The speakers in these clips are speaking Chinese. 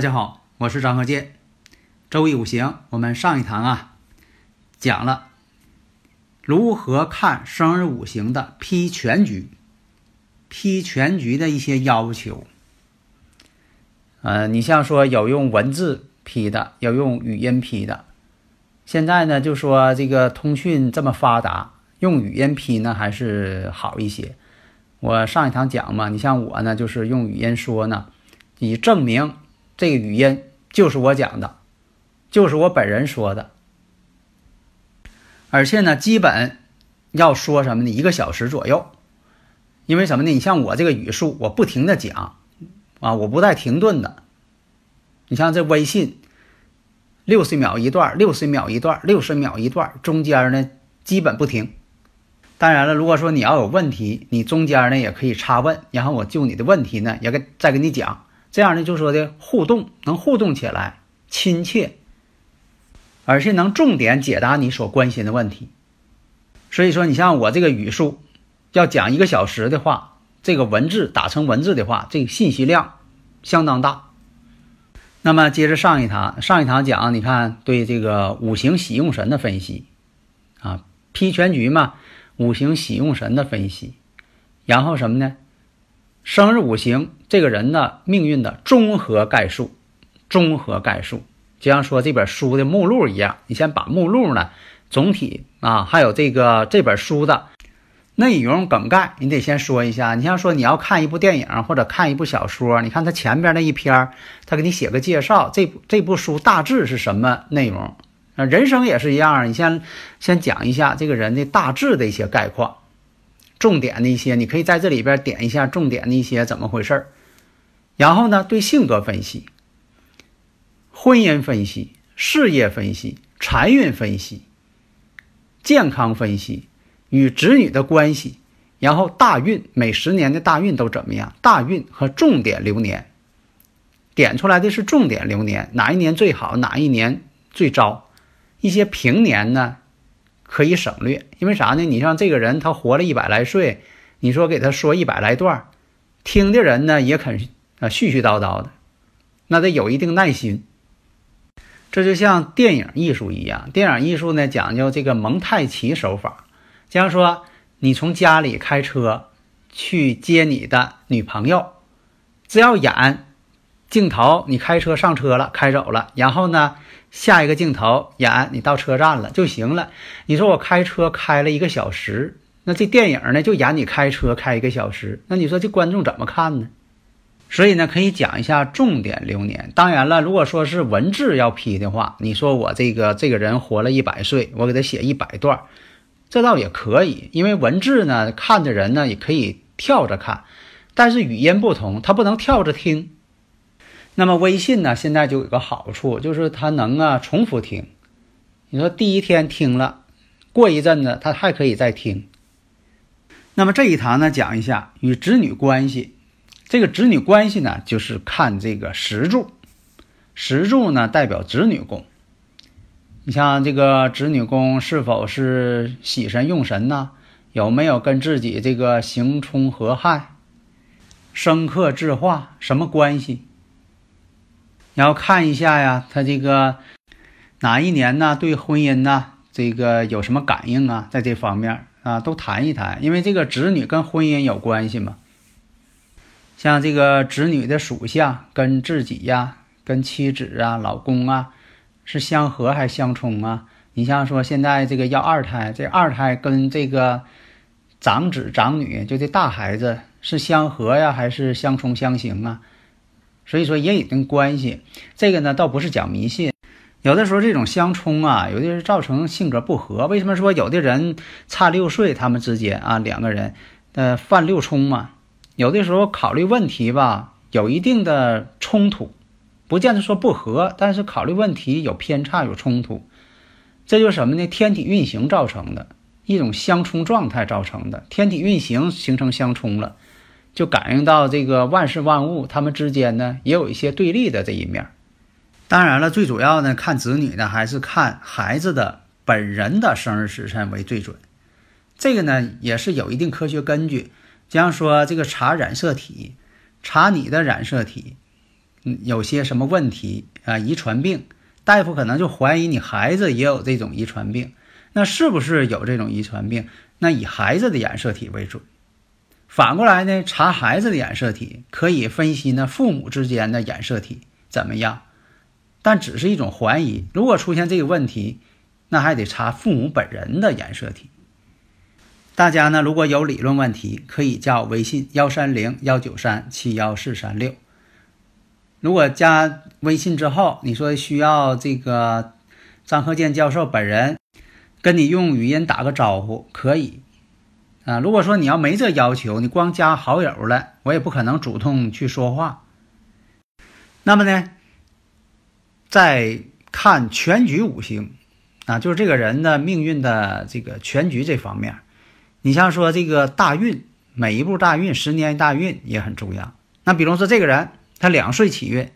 大家好，我是张和建。周易五行，我们上一堂啊讲了如何看生日五行的批全局，批全局的一些要求。呃，你像说有用文字批的，有用语音批的。现在呢，就说这个通讯这么发达，用语音批呢还是好一些。我上一堂讲嘛，你像我呢，就是用语音说呢，以证明。这个语音就是我讲的，就是我本人说的，而且呢，基本要说什么呢？一个小时左右，因为什么呢？你像我这个语速，我不停的讲啊，我不带停顿的。你像这微信，六十秒一段，六十秒一段，六十秒一段，中间呢基本不停。当然了，如果说你要有问题，你中间呢也可以插问，然后我就你的问题呢也给再给你讲。这样呢，就说的互动能互动起来，亲切，而且能重点解答你所关心的问题。所以说，你像我这个语速，要讲一个小时的话，这个文字打成文字的话，这个信息量相当大。那么接着上一堂，上一堂讲，你看对这个五行喜用神的分析啊，批全局嘛，五行喜用神的分析，然后什么呢？生日五行，这个人呢命运的综合概述，综合概述，就像说这本书的目录一样。你先把目录呢总体啊，还有这个这本书的内容梗概，你得先说一下。你像说你要看一部电影或者看一部小说，你看它前边那一篇，他给你写个介绍，这这部书大致是什么内容？人生也是一样，你先先讲一下这个人的大致的一些概况。重点的一些，你可以在这里边点一下重点的一些怎么回事儿，然后呢，对性格分析、婚姻分析、事业分析、财运分析、健康分析、与子女的关系，然后大运每十年的大运都怎么样？大运和重点流年，点出来的是重点流年，哪一年最好，哪一年最糟？一些平年呢？可以省略，因为啥呢？你像这个人，他活了一百来岁，你说给他说一百来段，听的人呢也肯啊絮絮叨叨的，那得有一定耐心。这就像电影艺术一样，电影艺术呢讲究这个蒙太奇手法。假如说，你从家里开车去接你的女朋友，只要演镜头，你开车上车了，开走了，然后呢？下一个镜头演你到车站了就行了。你说我开车开了一个小时，那这电影呢就演你开车开一个小时，那你说这观众怎么看呢？所以呢，可以讲一下重点流年。当然了，如果说是文字要批的话，你说我这个这个人活了一百岁，我给他写一百段，这倒也可以。因为文字呢，看的人呢也可以跳着看，但是语音不同，他不能跳着听。那么微信呢？现在就有个好处，就是它能啊重复听。你说第一天听了，过一阵子它还可以再听。那么这一堂呢，讲一下与子女关系。这个子女关系呢，就是看这个石柱。石柱呢，代表子女宫。你像这个子女宫是否是喜神用神呢？有没有跟自己这个刑冲合害、生克制化什么关系？然后看一下呀，他这个哪一年呢？对婚姻呢，这个有什么感应啊？在这方面啊，都谈一谈，因为这个子女跟婚姻有关系嘛。像这个子女的属相跟自己呀、跟妻子啊、老公啊是相合还是相冲啊？你像说现在这个要二胎，这二胎跟这个长子长女就这大孩子是相合呀，还是相冲相刑啊？所以说也有一定关系，这个呢倒不是讲迷信，有的时候这种相冲啊，有的是造成性格不合。为什么说有的人差六岁，他们之间啊两个人呃犯六冲嘛？有的时候考虑问题吧，有一定的冲突，不见得说不和，但是考虑问题有偏差有冲突，这就是什么呢？天体运行造成的一种相冲状态造成的。天体运行形成相冲了，就感应到这个万事万物它们之间呢也有一些对立的这一面。当然了，最主要呢看子女呢还是看孩子的本人的生日时辰为最准，这个呢也是有一定科学根据。这样说，这个查染色体，查你的染色体，嗯，有些什么问题啊？遗传病，大夫可能就怀疑你孩子也有这种遗传病。那是不是有这种遗传病？那以孩子的染色体为准。反过来呢，查孩子的染色体，可以分析呢父母之间的染色体怎么样？但只是一种怀疑。如果出现这个问题，那还得查父母本人的染色体。大家呢，如果有理论问题，可以加我微信幺三零幺九三七幺四三六。如果加微信之后，你说需要这个张鹤健教授本人跟你用语音打个招呼，可以啊。如果说你要没这要求，你光加好友了，我也不可能主动去说话。那么呢，在看全局五行啊，就是这个人的命运的这个全局这方面。你像说这个大运，每一步大运，十年大运也很重要。那比如说这个人，他两岁起运，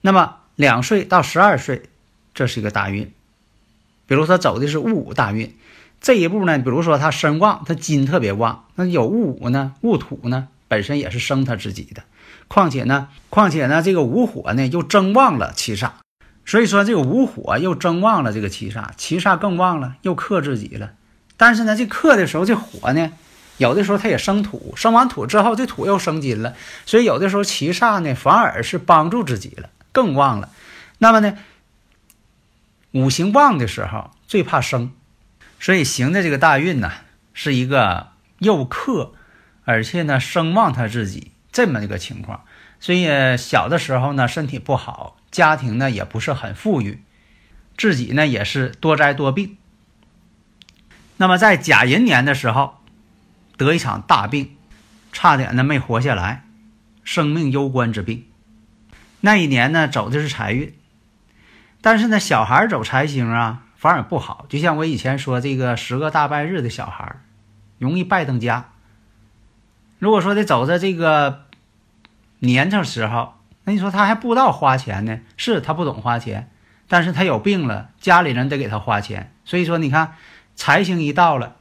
那么两岁到十二岁，这是一个大运。比如说走的是戊午大运，这一步呢，比如说他身旺，他金特别旺，那有戊午呢，戊土呢，本身也是生他自己的。况且呢，况且呢，这个午火呢又增旺了七煞，所以说这个午火又增旺了这个七煞，七煞更旺了，又克自己了。但是呢，这克的时候，这火呢，有的时候它也生土，生完土之后，这土又生金了，所以有的时候七煞呢，反而是帮助自己了，更旺了。那么呢，五行旺的时候最怕生，所以行的这个大运呢，是一个又克，而且呢声望他自己这么一个情况。所以小的时候呢，身体不好，家庭呢也不是很富裕，自己呢也是多灾多病。那么在甲寅年的时候，得一场大病，差点呢没活下来，生命攸关之病。那一年呢走的是财运，但是呢小孩走财星啊，反而不好。就像我以前说这个十个大半日的小孩，容易败登家。如果说得走在这个年头时候，那你说他还不知道花钱呢？是他不懂花钱，但是他有病了，家里人得给他花钱。所以说你看。财星一到了，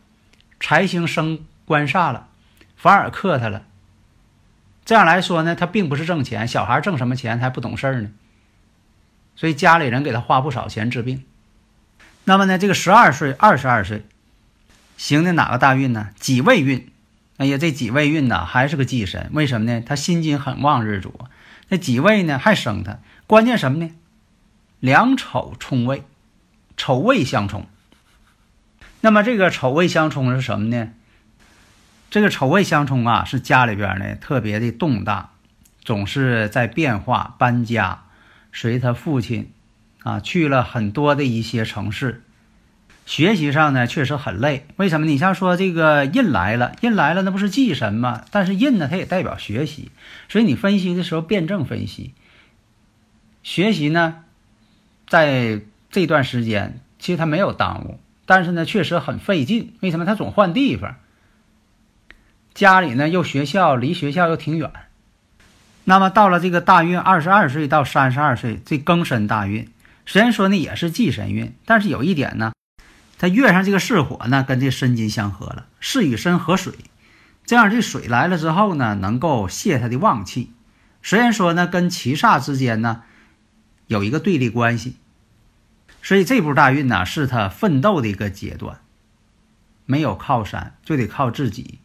财星生官煞了，反而克他了。这样来说呢，他并不是挣钱，小孩挣什么钱他还不懂事儿呢。所以家里人给他花不少钱治病。那么呢，这个十二岁、二十二岁行的哪个大运呢？己未运。哎呀，这己未运呢还是个忌神，为什么呢？他心金很旺，日主那己未呢还生他。关键什么呢？两丑冲位，丑未相冲。那么这个丑未相冲是什么呢？这个丑未相冲啊，是家里边呢特别的动荡，总是在变化搬家，随他父亲啊去了很多的一些城市，学习上呢确实很累。为什么？你像说这个印来了，印来了，那不是忌神吗？但是印呢，它也代表学习，所以你分析的时候辩证分析，学习呢，在这段时间其实他没有耽误。但是呢，确实很费劲。为什么他总换地方？家里呢又学校，离学校又挺远。那么到了这个大运二十二岁到三十二岁，这庚申大运，虽然说呢也是忌神运，但是有一点呢，他月上这个巳火呢跟这申金相合了，巳与申合水，这样这水来了之后呢，能够泄他的旺气。虽然说呢跟七煞之间呢有一个对立关系。所以这步大运呢，是他奋斗的一个阶段，没有靠山，就得靠自己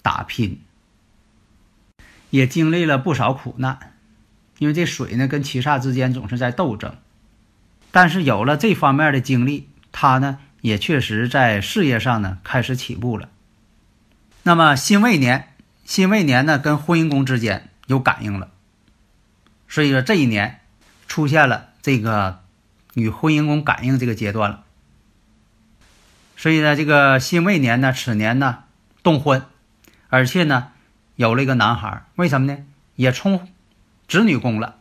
打拼，也经历了不少苦难，因为这水呢跟七煞之间总是在斗争，但是有了这方面的经历，他呢也确实在事业上呢开始起步了。那么辛未年，辛未年呢跟婚姻宫之间有感应了，所以说这一年出现了这个。与婚姻宫感应这个阶段了。所以呢，这个辛未年呢，此年呢动婚，而且呢有了一个男孩，为什么呢？也冲子女宫了。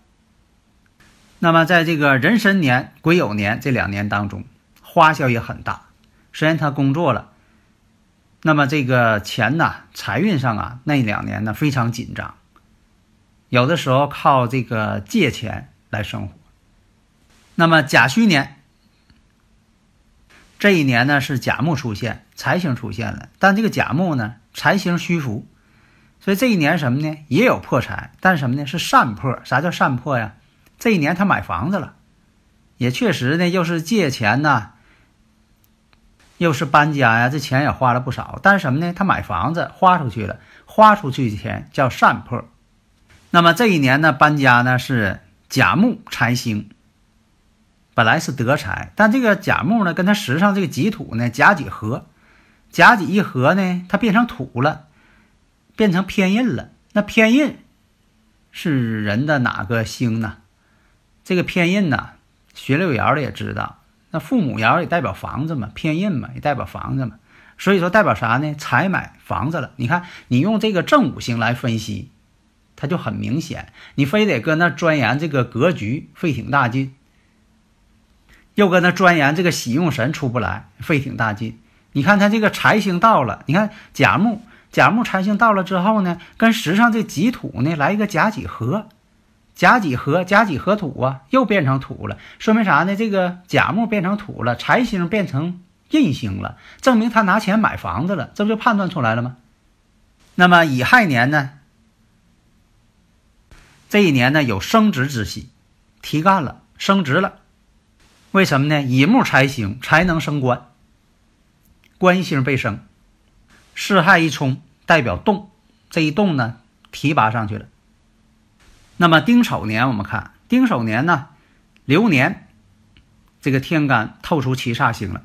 那么在这个壬申年、癸酉年这两年当中，花销也很大。虽然他工作了，那么这个钱呢，财运上啊，那两年呢非常紧张，有的时候靠这个借钱来生活。那么甲戌年。这一年呢是甲木出现，财星出现了，但这个甲木呢财星虚浮，所以这一年什么呢？也有破财，但什么呢？是善破。啥叫善破呀？这一年他买房子了，也确实呢，又是借钱呐，又是搬家呀，这钱也花了不少。但是什么呢？他买房子花出去了，花出去的钱叫善破。那么这一年呢，搬家呢是甲木财星。本来是得财，但这个甲木呢，跟它时上这个己土呢，甲己合，甲己一合呢，它变成土了，变成偏印了。那偏印是人的哪个星呢？这个偏印呢，学六爻的也知道，那父母爻也代表房子嘛，偏印嘛，也代表房子嘛。所以说代表啥呢？财买房子了。你看，你用这个正五行来分析，它就很明显。你非得搁那钻研这个格局，费挺大劲。又搁那钻研这个喜用神出不来，费挺大劲。你看他这个财星到了，你看甲木，甲木财星到了之后呢，跟时上这己土呢来一个甲己合，甲己合，甲己合土啊，又变成土了，说明啥呢？这个甲木变成土了，财星变成印星了，证明他拿钱买房子了，这不就判断出来了吗？那么乙亥年呢？这一年呢有升职之喜，提干了，升职了。为什么呢？乙木财星才能升官，官星被升，四害一冲代表动，这一动呢提拔上去了。那么丁丑年，我们看丁丑年呢，流年这个天干透出七煞星了，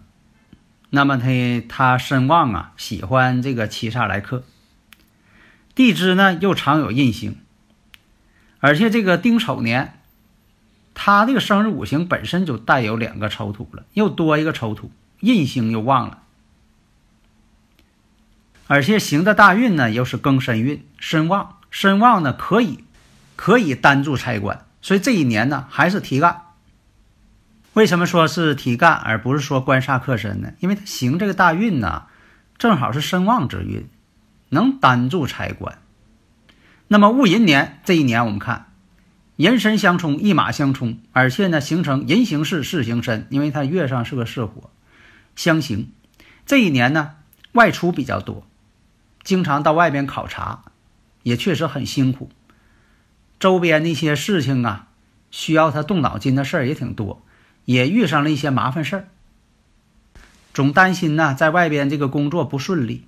那么他他身旺啊，喜欢这个七煞来克，地支呢又常有印星，而且这个丁丑年。他这个生日五行本身就带有两个丑土了，又多一个丑土，印星又旺了，而且行的大运呢又是庚申运，身旺，身旺呢可以可以单助财官，所以这一年呢还是提干。为什么说是提干，而不是说官煞克身呢？因为他行这个大运呢，正好是身旺之运，能单助财官。那么戊寅年这一年，我们看。寅申相冲，一马相冲，而且呢形成寅行巳，巳行申，因为它月上是个巳火，相刑。这一年呢外出比较多，经常到外边考察，也确实很辛苦。周边的一些事情啊，需要他动脑筋的事儿也挺多，也遇上了一些麻烦事儿，总担心呢在外边这个工作不顺利。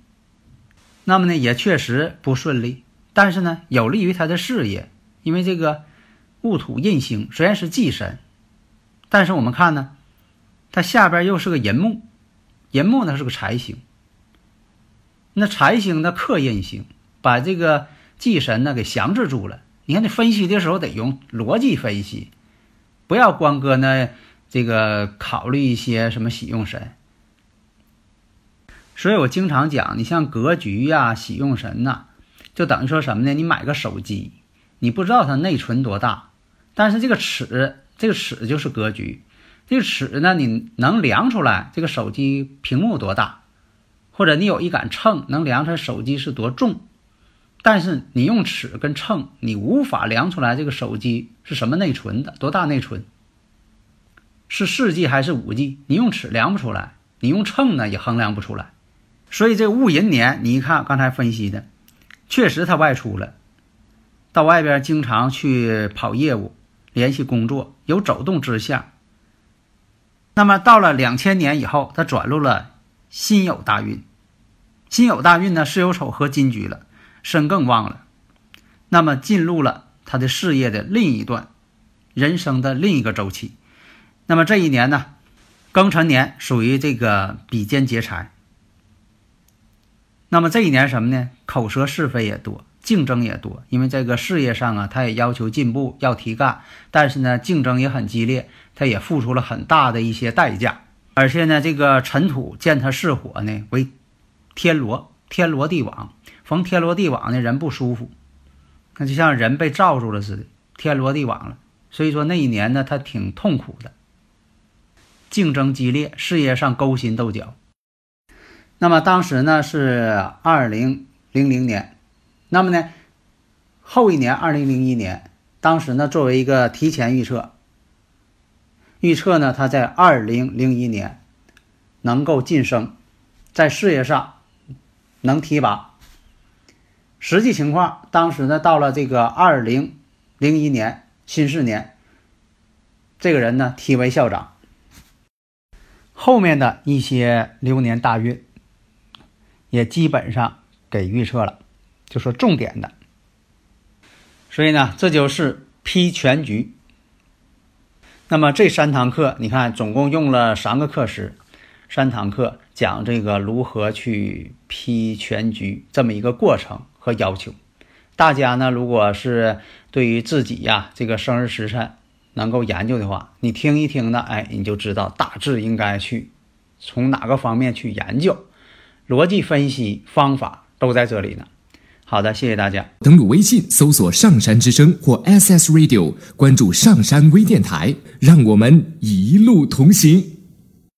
那么呢也确实不顺利，但是呢有利于他的事业，因为这个。戊土印星虽然是忌神，但是我们看呢，它下边又是个寅木，寅木呢是个财星。那财星的克印星，把这个忌神呢给降制住了。你看，你分析的时候得用逻辑分析，不要光搁那这个考虑一些什么喜用神。所以我经常讲，你像格局呀、喜用神呐，就等于说什么呢？你买个手机，你不知道它内存多大。但是这个尺，这个尺就是格局。这个尺呢，你能量出来这个手机屏幕多大，或者你有一杆秤能量出来手机是多重。但是你用尺跟秤，你无法量出来这个手机是什么内存的，多大内存，是四 G 还是五 G？你用尺量不出来，你用秤呢也衡量不出来。所以这戊寅年，你一看刚才分析的，确实他外出了，到外边经常去跑业务。联系工作有走动之象，那么到了两千年以后，他转入了辛酉大运。辛酉大运呢，是有丑合金局了，身更旺了。那么进入了他的事业的另一段，人生的另一个周期。那么这一年呢，庚辰年属于这个比肩劫财。那么这一年什么呢？口舌是非也多，竞争也多，因为这个事业上啊，他也要求进步，要提干，但是呢，竞争也很激烈，他也付出了很大的一些代价。而且呢，这个尘土见他是火呢，为天罗，天罗地网，逢天罗地网的人不舒服，那就像人被罩住了似的，天罗地网了。所以说那一年呢，他挺痛苦的，竞争激烈，事业上勾心斗角。那么当时呢是二零零零年，那么呢后一年二零零一年，当时呢作为一个提前预测，预测呢他在二零零一年能够晋升，在事业上能提拔。实际情况，当时呢到了这个二零零一年。辛巳年，这个人呢提为校长。后面的一些流年大运，也基本上给预测了，就说重点的。所以呢，这就是批全局。那么这三堂课，你看总共用了三个课时，三堂课讲这个如何去批全局这么一个过程和要求。大家呢，如果是对于自己呀这个生日时辰能够研究的话，你听一听呢，哎，你就知道大致应该去从哪个方面去研究，逻辑分析方法都在这里呢。好的，谢谢大家。登录微信搜索“上山之声”或 SS Radio，关注上山微电台，让我们一路同行。